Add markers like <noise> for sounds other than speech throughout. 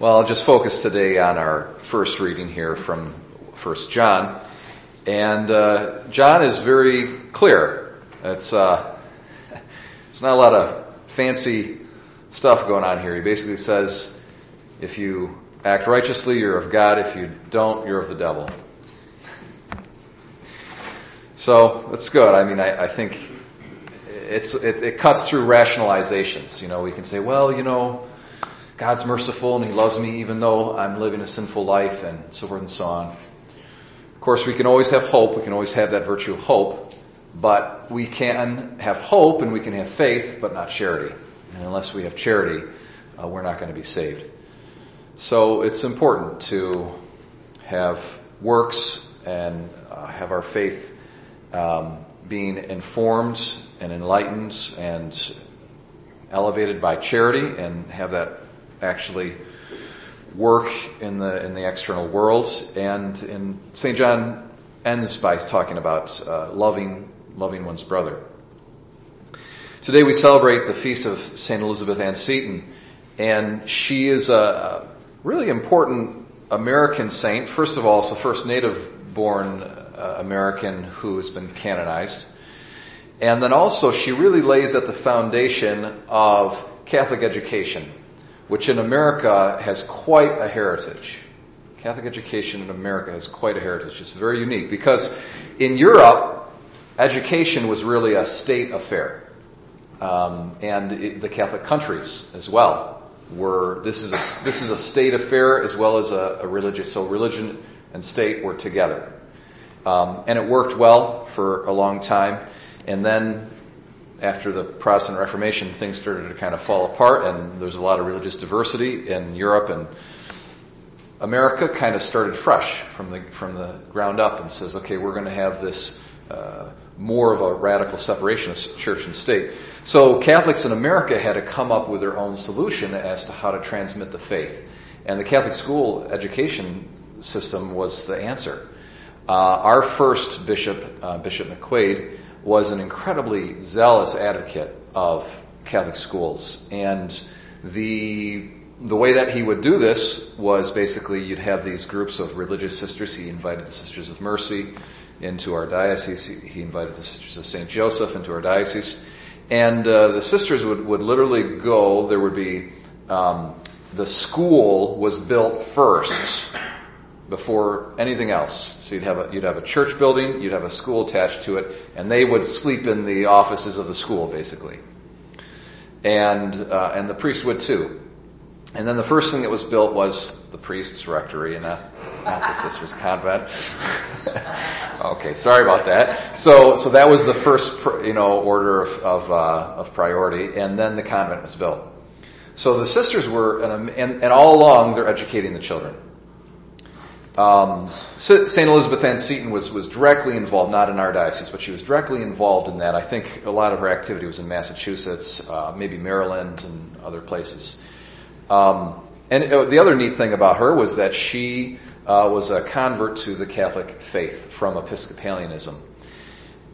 Well, I'll just focus today on our first reading here from First John, and uh, John is very clear. It's uh, <laughs> it's not a lot of fancy stuff going on here. He basically says, if you act righteously, you're of God. If you don't, you're of the devil. So that's good. I mean, I, I think it's it, it cuts through rationalizations. You know, we can say, well, you know, God's merciful and He loves me even though I'm living a sinful life and so forth and so on. Of course, we can always have hope. We can always have that virtue of hope, but we can have hope and we can have faith, but not charity. And unless we have charity, uh, we're not going to be saved. So it's important to have works and uh, have our faith um, being informed and enlightened and elevated by charity and have that actually work in the in the external world. And in St. John ends by talking about uh, loving loving one's brother. Today we celebrate the feast of St. Elizabeth Ann Seton, and she is a really important American saint. First of all, it's the first native born uh, American who has been canonized. And then also, she really lays at the foundation of Catholic education, which in America has quite a heritage. Catholic education in America has quite a heritage. It's very unique because in Europe, education was really a state affair. Um, and it, the Catholic countries as well were, this is a, this is a state affair as well as a, a religious, so religion and state were together. Um, and it worked well for a long time. And then after the Protestant Reformation, things started to kind of fall apart, and there's a lot of religious diversity in Europe, and America kind of started fresh from the from the ground up and says, okay, we're going to have this uh, more of a radical separation of church and state. So Catholics in America had to come up with their own solution as to how to transmit the faith, and the Catholic school education system was the answer. Uh, our first bishop, uh, Bishop McQuaid, was an incredibly zealous advocate of Catholic schools. And the, the way that he would do this was basically you'd have these groups of religious sisters. He invited the Sisters of Mercy into our diocese. He invited the Sisters of St. Joseph into our diocese. And uh, the sisters would, would literally go, there would be, um, the school was built first before anything else. So you'd have a, you'd have a church building, you'd have a school attached to it, and they would sleep in the offices of the school, basically. And, uh, and the priest would too. And then the first thing that was built was the priest's rectory and not, not the sister's convent. <laughs> okay, sorry about that. So, so that was the first, you know, order of, of, uh, of priority, and then the convent was built. So the sisters were, and, and all along they're educating the children. Um, St. Elizabeth Ann Seton was, was directly involved, not in our diocese, but she was directly involved in that. I think a lot of her activity was in Massachusetts, uh, maybe Maryland and other places. Um, and uh, the other neat thing about her was that she uh, was a convert to the Catholic faith from Episcopalianism.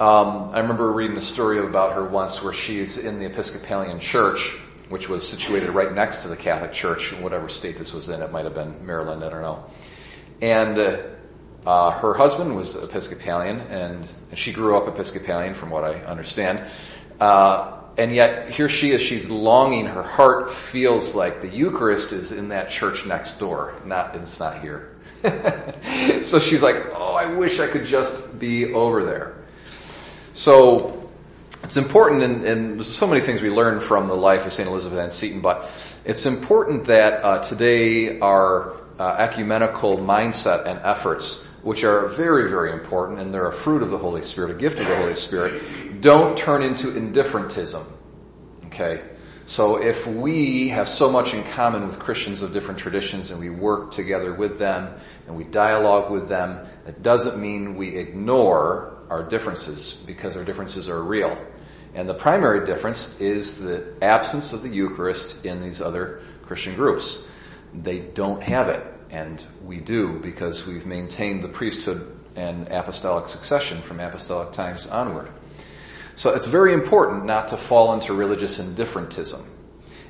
Um, I remember reading a story about her once where she's in the Episcopalian church, which was situated right next to the Catholic church, in whatever state this was in. It might have been Maryland, I don't know. And uh, her husband was Episcopalian, and, and, she grew up Episcopalian, from what I understand. Uh, and yet, here she is, she's longing, her heart feels like the Eucharist is in that church next door, not, it's not here. <laughs> so she's like, oh, I wish I could just be over there. So, it's important, and, and, there's so many things we learn from the life of St. Elizabeth Ann Seton, but it's important that uh, today our uh, ecumenical mindset and efforts, which are very, very important, and they're a fruit of the Holy Spirit, a gift of the Holy Spirit, don't turn into indifferentism. Okay? So if we have so much in common with Christians of different traditions and we work together with them and we dialogue with them, it doesn't mean we ignore our differences because our differences are real. And the primary difference is the absence of the Eucharist in these other Christian groups. They don't have it, and we do because we've maintained the priesthood and apostolic succession from apostolic times onward. So it's very important not to fall into religious indifferentism.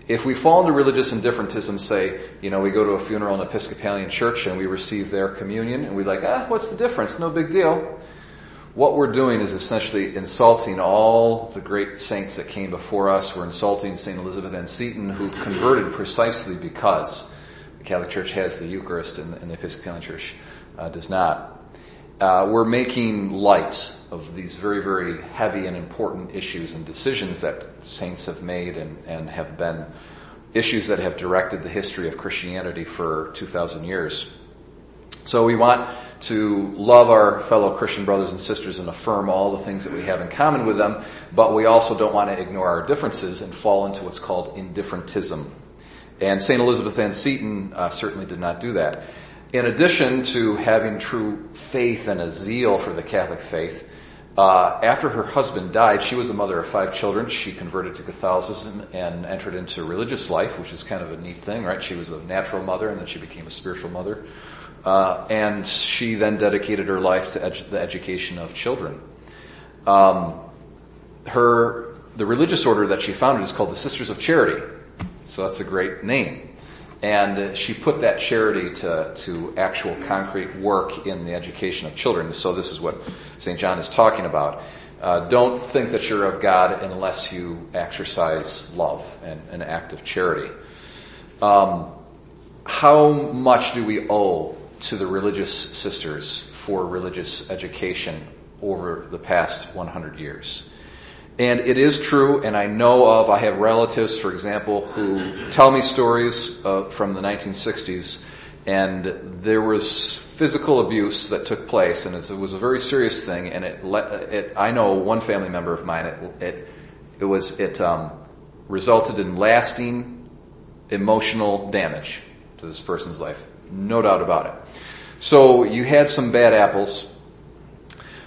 If we fall into religious indifferentism, say, you know, we go to a funeral in an Episcopalian church and we receive their communion and we're like, ah, what's the difference? No big deal. What we're doing is essentially insulting all the great saints that came before us. We're insulting St. Elizabeth Ann Seton, who converted precisely because the Catholic Church has the Eucharist and, and the Episcopalian Church uh, does not. Uh, we're making light of these very, very heavy and important issues and decisions that saints have made and, and have been issues that have directed the history of Christianity for 2,000 years. So we want to love our fellow Christian brothers and sisters and affirm all the things that we have in common with them, but we also don't want to ignore our differences and fall into what's called indifferentism. And St. Elizabeth Ann Seton uh, certainly did not do that. In addition to having true faith and a zeal for the Catholic faith, uh, after her husband died, she was a mother of five children. She converted to Catholicism and entered into religious life, which is kind of a neat thing, right? She was a natural mother and then she became a spiritual mother. Uh, and she then dedicated her life to edu- the education of children. Um, her the religious order that she founded is called the Sisters of Charity, so that's a great name. And she put that charity to, to actual concrete work in the education of children. So this is what St. John is talking about. Uh, don't think that you're of God unless you exercise love and an act of charity. Um, how much do we owe to the religious sisters for religious education over the past 100 years? And it is true, and I know of, I have relatives, for example, who tell me stories uh, from the 1960s, and there was physical abuse that took place, and it was a very serious thing, and it, it I know one family member of mine, it, it, it was, it um, resulted in lasting emotional damage to this person's life. No doubt about it. So you had some bad apples,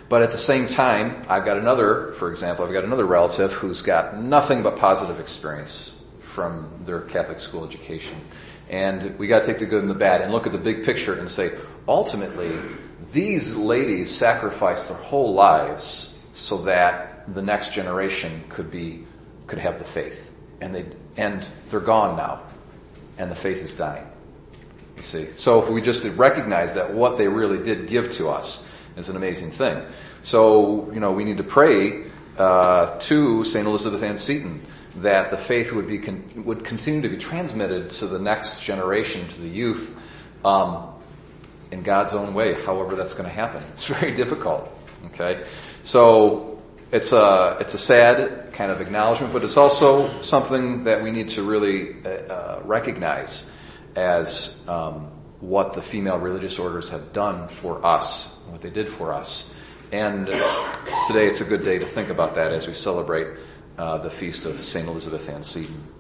but at the same time, I've got another, for example, I've got another relative who's got nothing but positive experience from their Catholic school education. And we got to take the good and the bad and look at the big picture and say, ultimately, these ladies sacrificed their whole lives so that the next generation could be, could have the faith. And they, and they're gone now. And the faith is dying. You see. So if we just recognize that what they really did give to us is an amazing thing. So, you know, we need to pray uh, to St. Elizabeth Ann Seton that the faith would be con- would continue to be transmitted to the next generation, to the youth, um, in God's own way. However, that's going to happen. It's very difficult. Okay, so it's a it's a sad kind of acknowledgement, but it's also something that we need to really uh, uh recognize as um, what the female religious orders have done for us, what they did for us. And today it's a good day to think about that as we celebrate uh, the feast of St. Elizabeth Ann Seton.